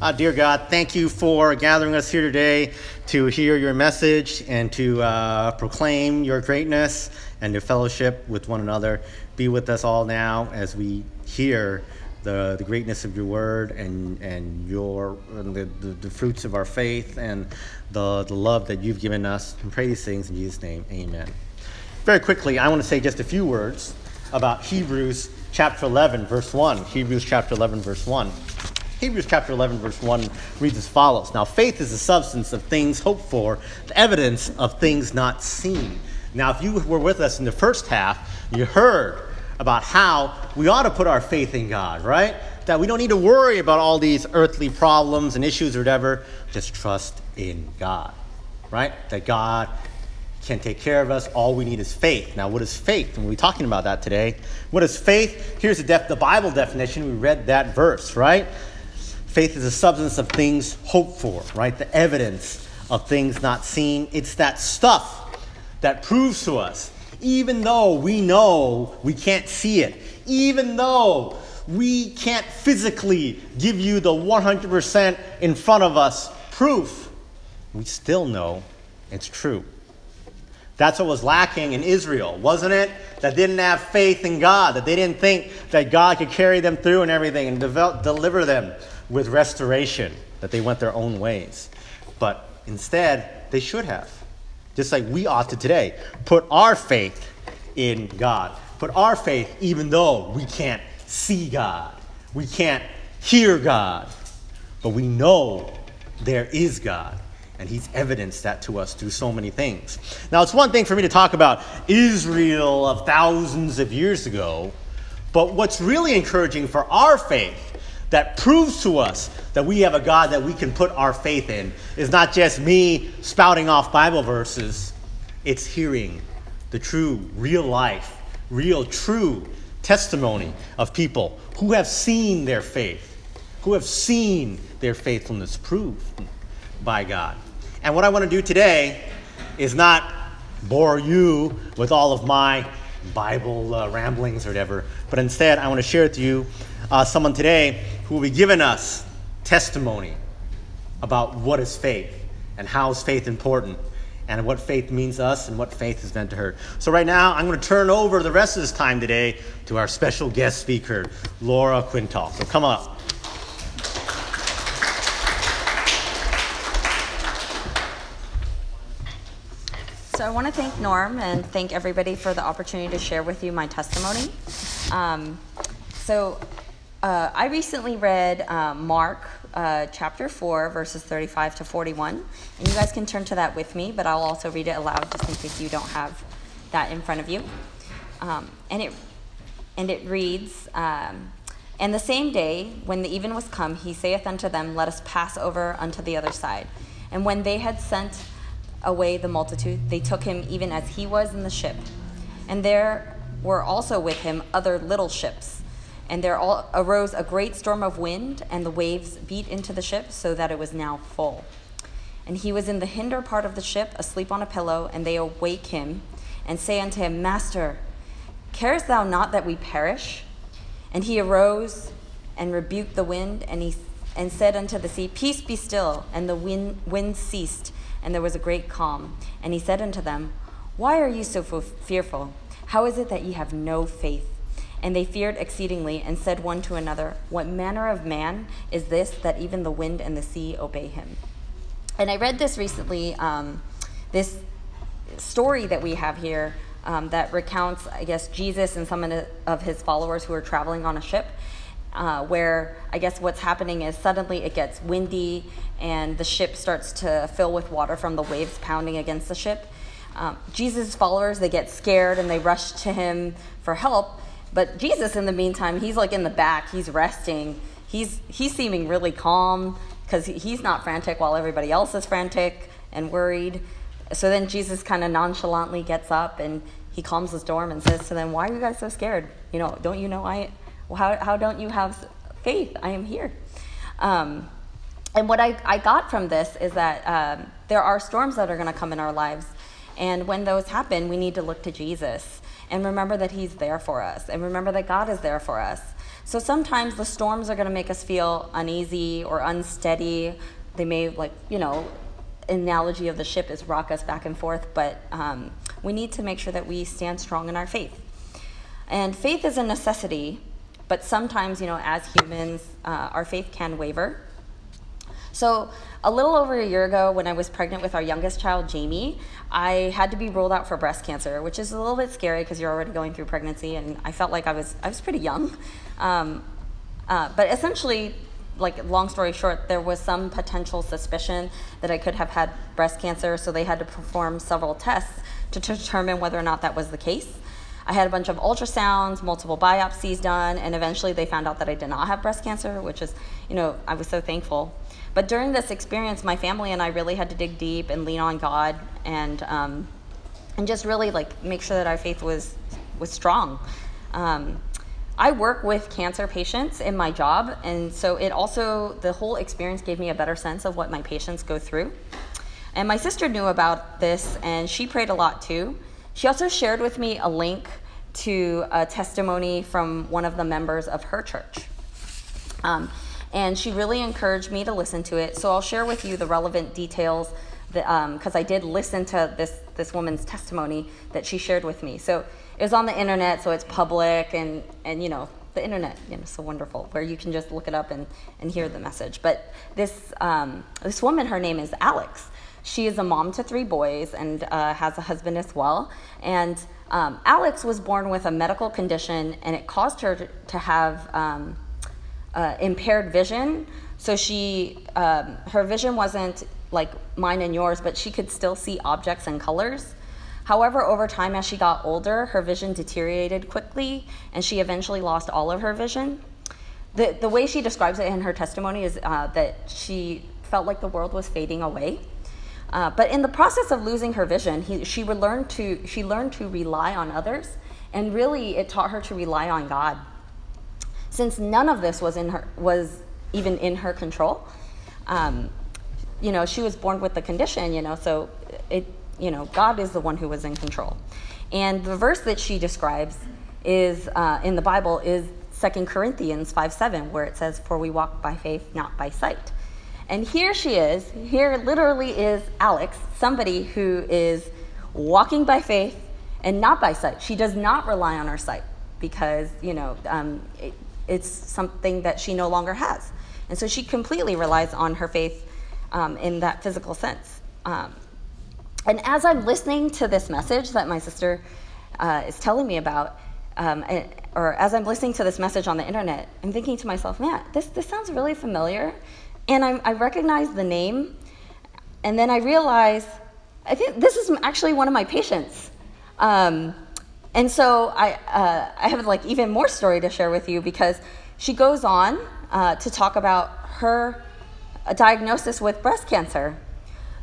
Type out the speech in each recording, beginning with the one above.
Uh, dear God, thank you for gathering us here today to hear your message and to uh, proclaim your greatness and to fellowship with one another. Be with us all now as we hear the, the greatness of your word and, and your and the, the, the fruits of our faith and the, the love that you've given us. And pray these things in Jesus' name. Amen. Very quickly, I want to say just a few words about Hebrews chapter 11, verse 1. Hebrews chapter 11, verse 1. Hebrews chapter 11, verse 1 reads as follows Now, faith is the substance of things hoped for, the evidence of things not seen. Now, if you were with us in the first half, you heard about how we ought to put our faith in God, right? That we don't need to worry about all these earthly problems and issues or whatever. Just trust in God, right? That God can take care of us. All we need is faith. Now, what is faith? And we'll be talking about that today. What is faith? Here's the, def- the Bible definition. We read that verse, right? Faith is the substance of things hoped for, right? The evidence of things not seen. It's that stuff that proves to us, even though we know we can't see it, even though we can't physically give you the 100% in front of us proof, we still know it's true. That's what was lacking in Israel, wasn't it? That didn't have faith in God, that they didn't think that God could carry them through and everything and develop, deliver them with restoration, that they went their own ways. But instead, they should have. Just like we ought to today. Put our faith in God. Put our faith even though we can't see God. We can't hear God. But we know there is God and he's evidenced that to us through so many things. Now, it's one thing for me to talk about Israel of thousands of years ago, but what's really encouraging for our faith that proves to us that we have a God that we can put our faith in is not just me spouting off Bible verses, it's hearing the true, real life, real, true testimony of people who have seen their faith, who have seen their faithfulness proved by God. And what I want to do today is not bore you with all of my Bible uh, ramblings or whatever, but instead I want to share with you uh, someone today who will be giving us testimony about what is faith and how is faith important and what faith means to us and what faith has meant to her. So, right now, I'm going to turn over the rest of this time today to our special guest speaker, Laura Quintal. So, come up. So I want to thank Norm and thank everybody for the opportunity to share with you my testimony. Um, so uh, I recently read uh, Mark uh, chapter 4, verses 35 to 41. And you guys can turn to that with me, but I'll also read it aloud just in case you don't have that in front of you. Um, and, it, and it reads um, And the same day, when the even was come, he saith unto them, Let us pass over unto the other side. And when they had sent away the multitude, they took him even as he was in the ship. And there were also with him other little ships. And there all arose a great storm of wind, and the waves beat into the ship, so that it was now full. And he was in the hinder part of the ship, asleep on a pillow, and they awake him, and say unto him, Master, carest thou not that we perish? And he arose and rebuked the wind, and he and said unto the sea, Peace be still. And the wind, wind ceased, and there was a great calm. And he said unto them, Why are ye so fearful? How is it that ye have no faith? And they feared exceedingly, and said one to another, What manner of man is this that even the wind and the sea obey him? And I read this recently, um, this story that we have here um, that recounts, I guess, Jesus and some of his followers who are traveling on a ship. Uh, where I guess what's happening is suddenly it gets windy and the ship starts to fill with water from the waves pounding against the ship. Um, Jesus' followers, they get scared and they rush to him for help. But Jesus, in the meantime, he's like in the back, he's resting. He's, he's seeming really calm because he's not frantic while everybody else is frantic and worried. So then Jesus kind of nonchalantly gets up and he calms the storm and says to them, Why are you guys so scared? You know, don't you know I, how, how don't you have faith? I am here. Um, and what I, I got from this is that um, there are storms that are going to come in our lives. And when those happen, we need to look to Jesus and remember that He's there for us and remember that God is there for us. So sometimes the storms are going to make us feel uneasy or unsteady. They may, like, you know, analogy of the ship is rock us back and forth, but um, we need to make sure that we stand strong in our faith. And faith is a necessity, but sometimes, you know, as humans, uh, our faith can waver. So, a little over a year ago, when I was pregnant with our youngest child, Jamie, I had to be ruled out for breast cancer, which is a little bit scary because you're already going through pregnancy, and I felt like I was I was pretty young. Um, uh, but essentially, like long story short, there was some potential suspicion that I could have had breast cancer, so they had to perform several tests to determine whether or not that was the case. I had a bunch of ultrasounds, multiple biopsies done, and eventually they found out that I did not have breast cancer, which is, you know, I was so thankful. But during this experience, my family and I really had to dig deep and lean on God and um, and just really like make sure that our faith was was strong. Um, I work with cancer patients in my job, and so it also the whole experience gave me a better sense of what my patients go through. And my sister knew about this, and she prayed a lot too. She also shared with me a link to a testimony from one of the members of her church. Um, and she really encouraged me to listen to it. So I'll share with you the relevant details because um, I did listen to this, this woman's testimony that she shared with me. So it was on the internet, so it's public, and, and you know, the internet, you know, so wonderful, where you can just look it up and, and hear the message. But this, um, this woman, her name is Alex. She is a mom to three boys and uh, has a husband as well. And um, Alex was born with a medical condition, and it caused her to, to have um, uh, impaired vision. So she, um, her vision wasn't like mine and yours, but she could still see objects and colors. However, over time, as she got older, her vision deteriorated quickly, and she eventually lost all of her vision. The, the way she describes it in her testimony is uh, that she felt like the world was fading away. Uh, but in the process of losing her vision, he, she learn to she learned to rely on others, and really it taught her to rely on God. Since none of this was in her was even in her control, um, you know, she was born with the condition. You know, so it you know God is the one who was in control. And the verse that she describes is uh, in the Bible is Second Corinthians five seven, where it says, "For we walk by faith, not by sight." And here she is. Here literally is Alex, somebody who is walking by faith and not by sight. She does not rely on her sight because, you know, um, it, it's something that she no longer has. And so she completely relies on her faith um, in that physical sense. Um, and as I'm listening to this message that my sister uh, is telling me about, um, or as I'm listening to this message on the internet, I'm thinking to myself, man, this, this sounds really familiar. And I, I recognized the name, and then I realize, I think this is actually one of my patients. Um, and so I, uh, I have like even more story to share with you because she goes on uh, to talk about her diagnosis with breast cancer.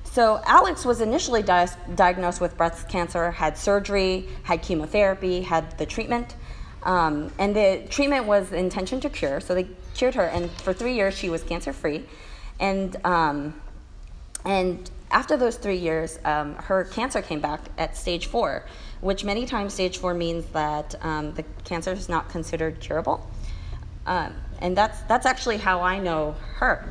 So Alex was initially di- diagnosed with breast cancer, had surgery, had chemotherapy, had the treatment. Um, and the treatment was intention to cure, so they cured her, and for three years she was cancer free. And um, and after those three years, um, her cancer came back at stage four, which many times stage four means that um, the cancer is not considered curable. Um, and that's that's actually how I know her.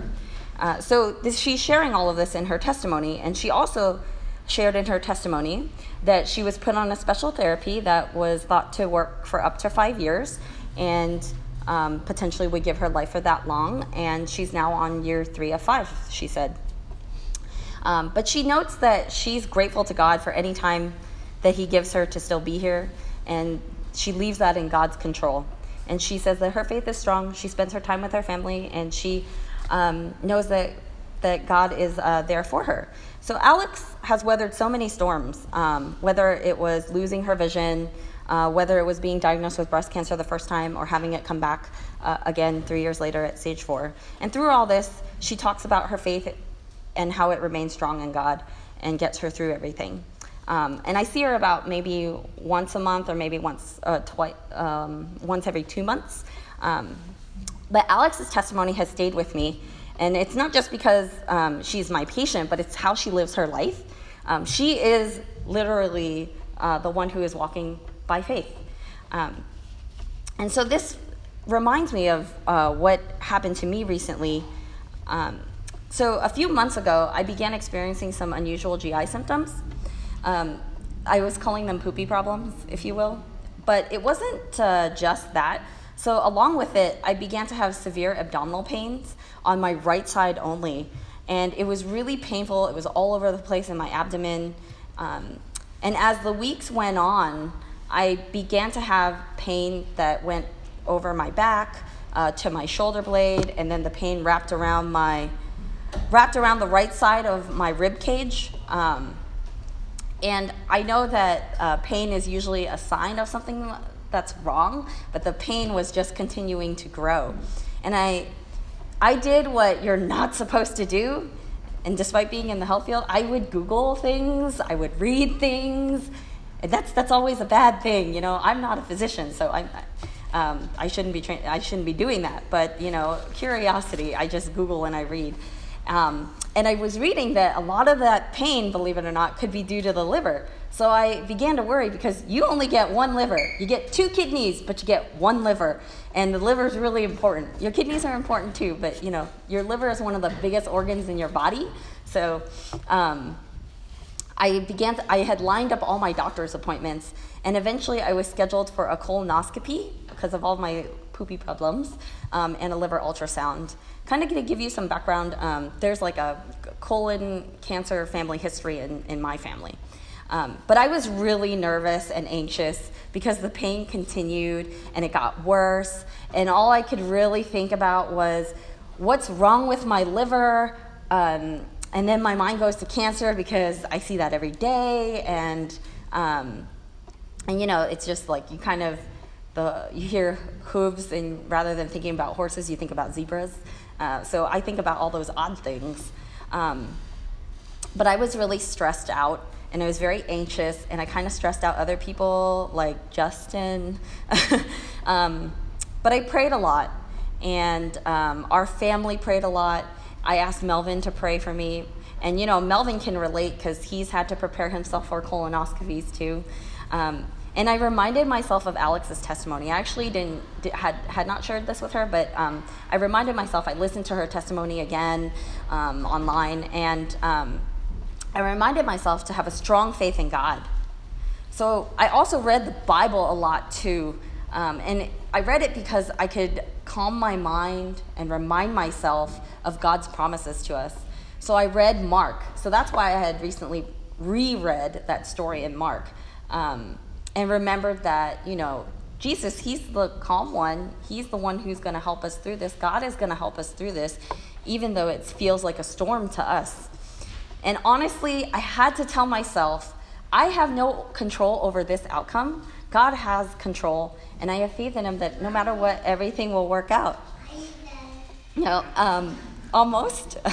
Uh, so this, she's sharing all of this in her testimony, and she also shared in her testimony that she was put on a special therapy that was thought to work for up to five years and um, potentially would give her life for that long. And she's now on year three of five, she said. Um, but she notes that she's grateful to God for any time that He gives her to still be here, and she leaves that in God's control. And she says that her faith is strong. She spends her time with her family, and she um, knows that that God is uh, there for her. So Alex has weathered so many storms, um, whether it was losing her vision, uh, whether it was being diagnosed with breast cancer the first time or having it come back uh, again three years later at stage four. And through all this, she talks about her faith and how it remains strong in God and gets her through everything. Um, and I see her about maybe once a month or maybe once uh, twice, um, once every two months. Um, but Alex's testimony has stayed with me and it's not just because um, she's my patient, but it's how she lives her life. Um, she is literally uh, the one who is walking by faith. Um, and so this reminds me of uh, what happened to me recently. So, a few months ago, I began experiencing some unusual GI symptoms. Um, I was calling them poopy problems, if you will, but it wasn't uh, just that. So, along with it, I began to have severe abdominal pains on my right side only. And it was really painful. It was all over the place in my abdomen. Um, and as the weeks went on, I began to have pain that went over my back uh, to my shoulder blade, and then the pain wrapped around my wrapped around the right side of my rib cage. Um, and I know that uh, pain is usually a sign of something that's wrong, but the pain was just continuing to grow. And I, I did what you're not supposed to do. And despite being in the health field, I would Google things, I would read things. And that's, that's always a bad thing. You know, I'm not a physician, so I'm, um, I shouldn't be tra- I shouldn't be doing that. But you know, curiosity, I just Google and I read. Um, and I was reading that a lot of that pain, believe it or not, could be due to the liver. So I began to worry because you only get one liver. You get two kidneys, but you get one liver. And the liver is really important. Your kidneys are important too, but you know, your liver is one of the biggest organs in your body. So um, I began, to, I had lined up all my doctor's appointments, and eventually I was scheduled for a colonoscopy because of all my poopy problems um, and a liver ultrasound. Kind of going to give you some background. Um, there's like a colon cancer family history in, in my family. Um, but I was really nervous and anxious because the pain continued and it got worse. And all I could really think about was what's wrong with my liver? Um, and then my mind goes to cancer because I see that every day. And, um, and you know, it's just like you kind of, the, you hear hooves, and rather than thinking about horses, you think about zebras. Uh, so I think about all those odd things. Um, but I was really stressed out and I was very anxious, and I kind of stressed out other people like Justin. um, but I prayed a lot, and um, our family prayed a lot. I asked Melvin to pray for me, and you know, Melvin can relate because he's had to prepare himself for colonoscopies too. Um, and I reminded myself of Alex's testimony. I actually didn't had had not shared this with her, but um, I reminded myself. I listened to her testimony again um, online, and um, I reminded myself to have a strong faith in God. So I also read the Bible a lot too. Um, and I read it because I could calm my mind and remind myself of God's promises to us. So I read Mark. So that's why I had recently reread that story in Mark um, and remember that, you know, Jesus, He's the calm one. He's the one who's going to help us through this. God is going to help us through this, even though it feels like a storm to us. And honestly, I had to tell myself, I have no control over this outcome. God has control, and I have faith in Him that no matter what, everything will work out. Know, um, almost.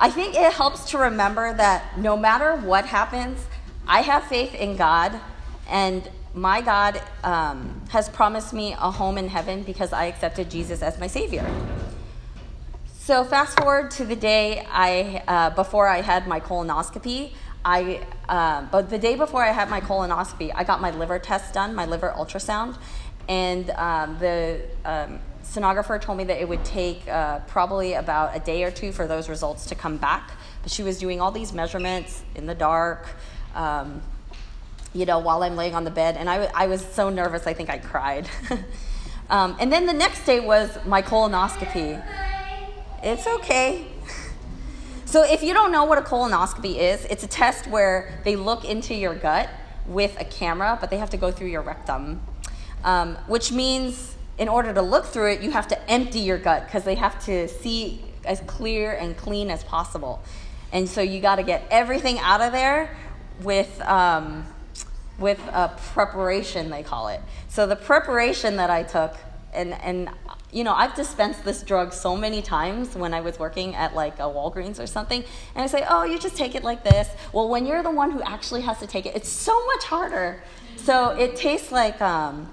I think it helps to remember that no matter what happens, I have faith in God, and my God um, has promised me a home in heaven because I accepted Jesus as my Savior. So fast forward to the day I uh, before I had my colonoscopy. I uh, but the day before I had my colonoscopy, I got my liver test done, my liver ultrasound, and um, the um, sonographer told me that it would take uh, probably about a day or two for those results to come back. But she was doing all these measurements in the dark. Um, you know, while I'm laying on the bed, and I, I was so nervous, I think I cried. Um, and then the next day was my colonoscopy. It's okay. So, if you don't know what a colonoscopy is, it's a test where they look into your gut with a camera, but they have to go through your rectum, um, which means in order to look through it, you have to empty your gut because they have to see as clear and clean as possible. And so you got to get everything out of there with um, with a preparation, they call it. So the preparation that I took, and and you know, I've dispensed this drug so many times when I was working at like a Walgreens or something, and I say, oh, you just take it like this. Well, when you're the one who actually has to take it, it's so much harder. So it tastes like um,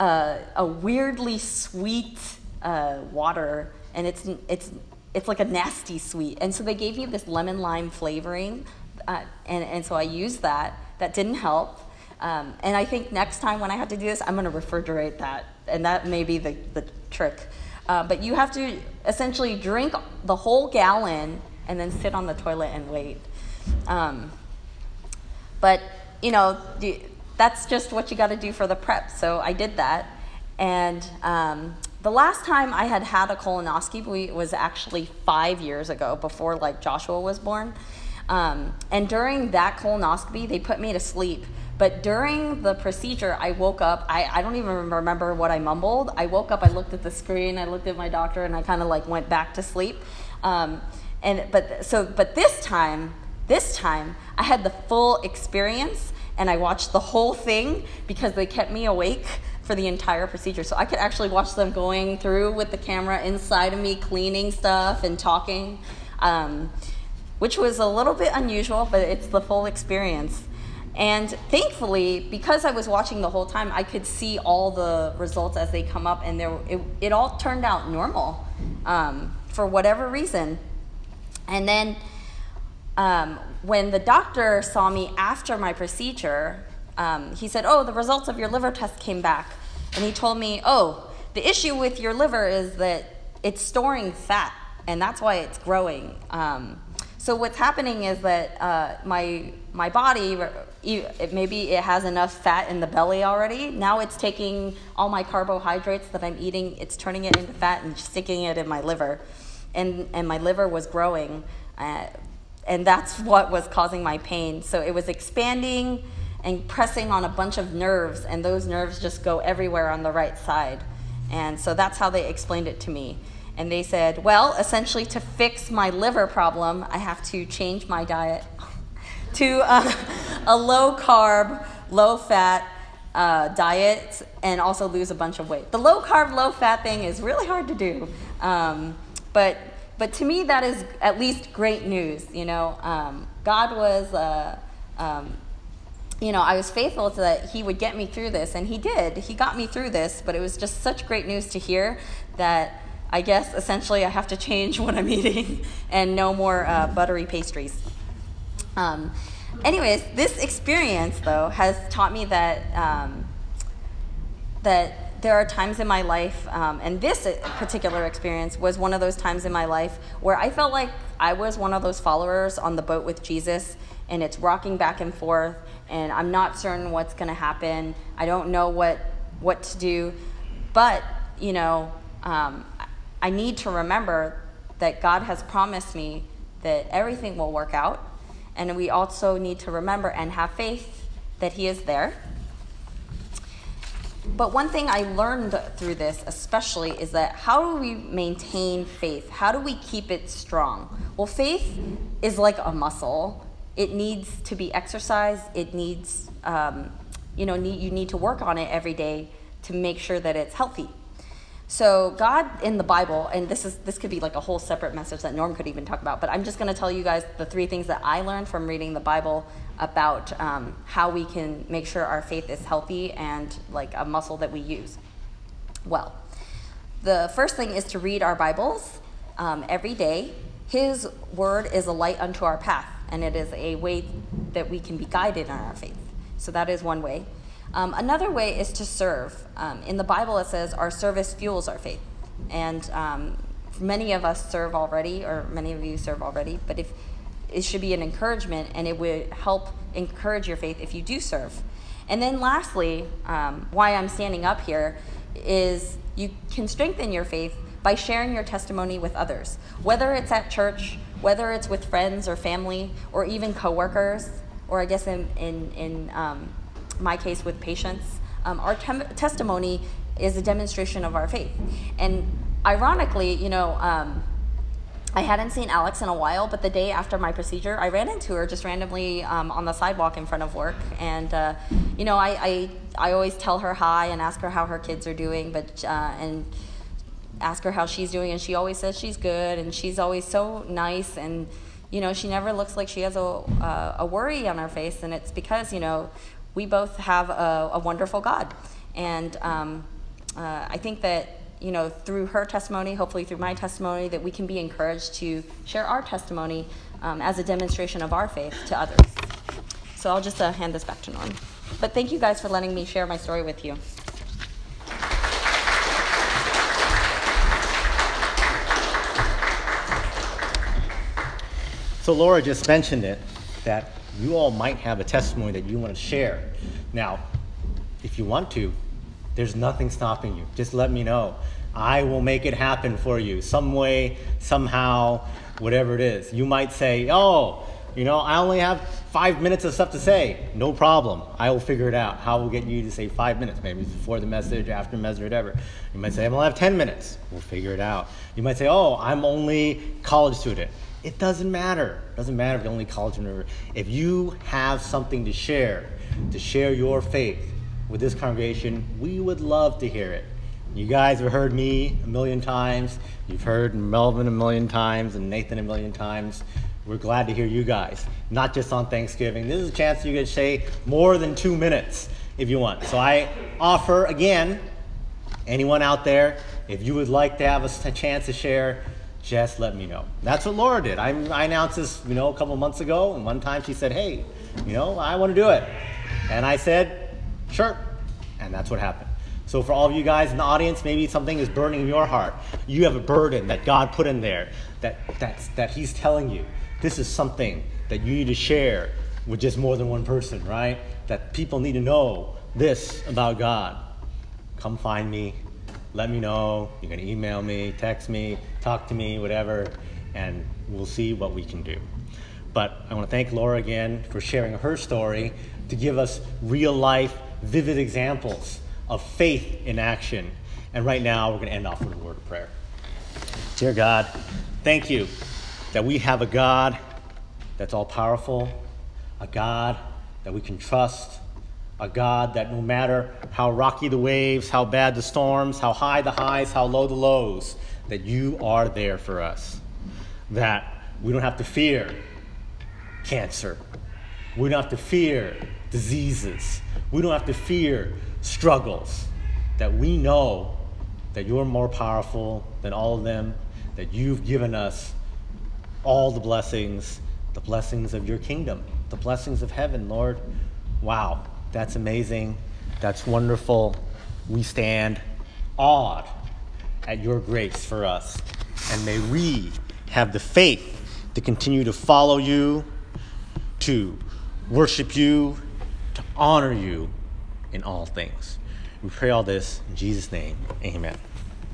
uh, a weirdly sweet uh, water, and it's it's it's like a nasty sweet. And so they gave me this lemon lime flavoring, uh, and and so I used that. That didn't help. Um, and I think next time when I have to do this, I'm going to refrigerate that, and that may be the, the trick. Uh, but you have to essentially drink the whole gallon and then sit on the toilet and wait. Um, but, you know, that's just what you got to do for the prep. So I did that. And um, the last time I had had a colonoscopy was actually five years ago, before like Joshua was born. Um, and during that colonoscopy, they put me to sleep. But during the procedure, I woke up. I, I don't even remember what I mumbled. I woke up, I looked at the screen, I looked at my doctor, and I kind of like went back to sleep. Um, and but so but this time, this time I had the full experience, and I watched the whole thing because they kept me awake for the entire procedure. So I could actually watch them going through with the camera inside of me, cleaning stuff and talking, um, which was a little bit unusual, but it's the full experience. And thankfully, because I was watching the whole time, I could see all the results as they come up, and there, it, it all turned out normal um, for whatever reason. And then um, when the doctor saw me after my procedure, um, he said, Oh, the results of your liver test came back. And he told me, Oh, the issue with your liver is that it's storing fat, and that's why it's growing. So what's happening is that uh, my my body, it, maybe it has enough fat in the belly already. Now it's taking all my carbohydrates that I'm eating, it's turning it into fat and sticking it in my liver, and and my liver was growing, uh, and that's what was causing my pain. So it was expanding and pressing on a bunch of nerves, and those nerves just go everywhere on the right side. And so that's how they explained it to me. And they said, well, essentially, to fix my liver problem, I have to change my diet to a, a low carb, low fat uh, diet and also lose a bunch of weight. The low carb, low fat thing is really hard to do. Um, but, but to me, that is at least great news. You know, um, God was. Uh, um, you know, I was faithful to that he would get me through this, and he did. He got me through this, but it was just such great news to hear that I guess essentially I have to change what I'm eating and no more uh, buttery pastries. Um, anyways, this experience though has taught me that um, that there are times in my life, um, and this particular experience was one of those times in my life where I felt like I was one of those followers on the boat with Jesus, and it's rocking back and forth, and I'm not certain what's going to happen. I don't know what what to do, but you know, um, I need to remember that God has promised me that everything will work out. And we also need to remember and have faith that He is there. But one thing I learned through this, especially, is that how do we maintain faith? How do we keep it strong? Well, faith is like a muscle, it needs to be exercised, it needs, um, you know, you need to work on it every day to make sure that it's healthy. So God in the Bible, and this is this could be like a whole separate message that Norm could even talk about, but I'm just going to tell you guys the three things that I learned from reading the Bible about um, how we can make sure our faith is healthy and like a muscle that we use. Well, the first thing is to read our Bibles um, every day. His word is a light unto our path, and it is a way that we can be guided in our faith. So that is one way. Um, another way is to serve. Um, in the Bible, it says our service fuels our faith. And um, many of us serve already, or many of you serve already, but if it should be an encouragement and it would help encourage your faith if you do serve. And then, lastly, um, why I'm standing up here is you can strengthen your faith by sharing your testimony with others, whether it's at church, whether it's with friends or family, or even coworkers, or I guess in, in, in um, my case with patients, um, our tem- testimony is a demonstration of our faith. And ironically, you know, um, I hadn't seen Alex in a while, but the day after my procedure, I ran into her just randomly um, on the sidewalk in front of work. And, uh, you know, I, I, I, always tell her hi and ask her how her kids are doing, but, uh, and ask her how she's doing. And she always says she's good. And she's always so nice. And, you know, she never looks like she has a, uh, a worry on her face. And it's because, you know, we both have a, a wonderful God. And um, uh, I think that, you know, through her testimony, hopefully through my testimony, that we can be encouraged to share our testimony um, as a demonstration of our faith to others. So I'll just uh, hand this back to Norm. but thank you guys for letting me share my story with you. So Laura just mentioned it, that you all might have a testimony that you want to share. Now, if you want to, there's nothing stopping you. Just let me know. I will make it happen for you, some way, somehow, whatever it is. You might say, oh, you know, I only have five minutes of stuff to say. No problem. I will figure it out. How we'll get you to say five minutes? Maybe before the message, after the message, whatever. You might say, I'm only have 10 minutes. We'll figure it out. You might say, oh, I'm only college student. It doesn't matter. It doesn't matter if you're only college student. If you have something to share, to share your faith with this congregation, we would love to hear it. You guys have heard me a million times. You've heard Melvin a million times and Nathan a million times. We're glad to hear you guys, not just on Thanksgiving. This is a chance you can say more than two minutes if you want. So I offer again, anyone out there, if you would like to have a chance to share, just let me know. That's what Laura did. I, I announced this, you know, a couple months ago, and one time she said, "Hey, you know, I want to do it," and I said, "Sure," and that's what happened. So for all of you guys in the audience, maybe something is burning in your heart. You have a burden that God put in there that that's, that He's telling you this is something that you need to share with just more than one person, right? That people need to know this about God. Come find me. Let me know. You can email me, text me, talk to me, whatever, and we'll see what we can do. But I want to thank Laura again for sharing her story to give us real life, vivid examples of faith in action. And right now, we're going to end off with a word of prayer. Dear God, thank you that we have a God that's all powerful, a God that we can trust, a God that no matter how rocky the waves, how bad the storms, how high the highs, how low the lows, that you are there for us. That we don't have to fear cancer. We don't have to fear diseases. We don't have to fear struggles. That we know that you're more powerful than all of them, that you've given us all the blessings, the blessings of your kingdom, the blessings of heaven, Lord. Wow, that's amazing. That's wonderful. We stand awed at your grace for us. And may we have the faith to continue to follow you, to worship you, to honor you in all things. We pray all this in Jesus' name. Amen.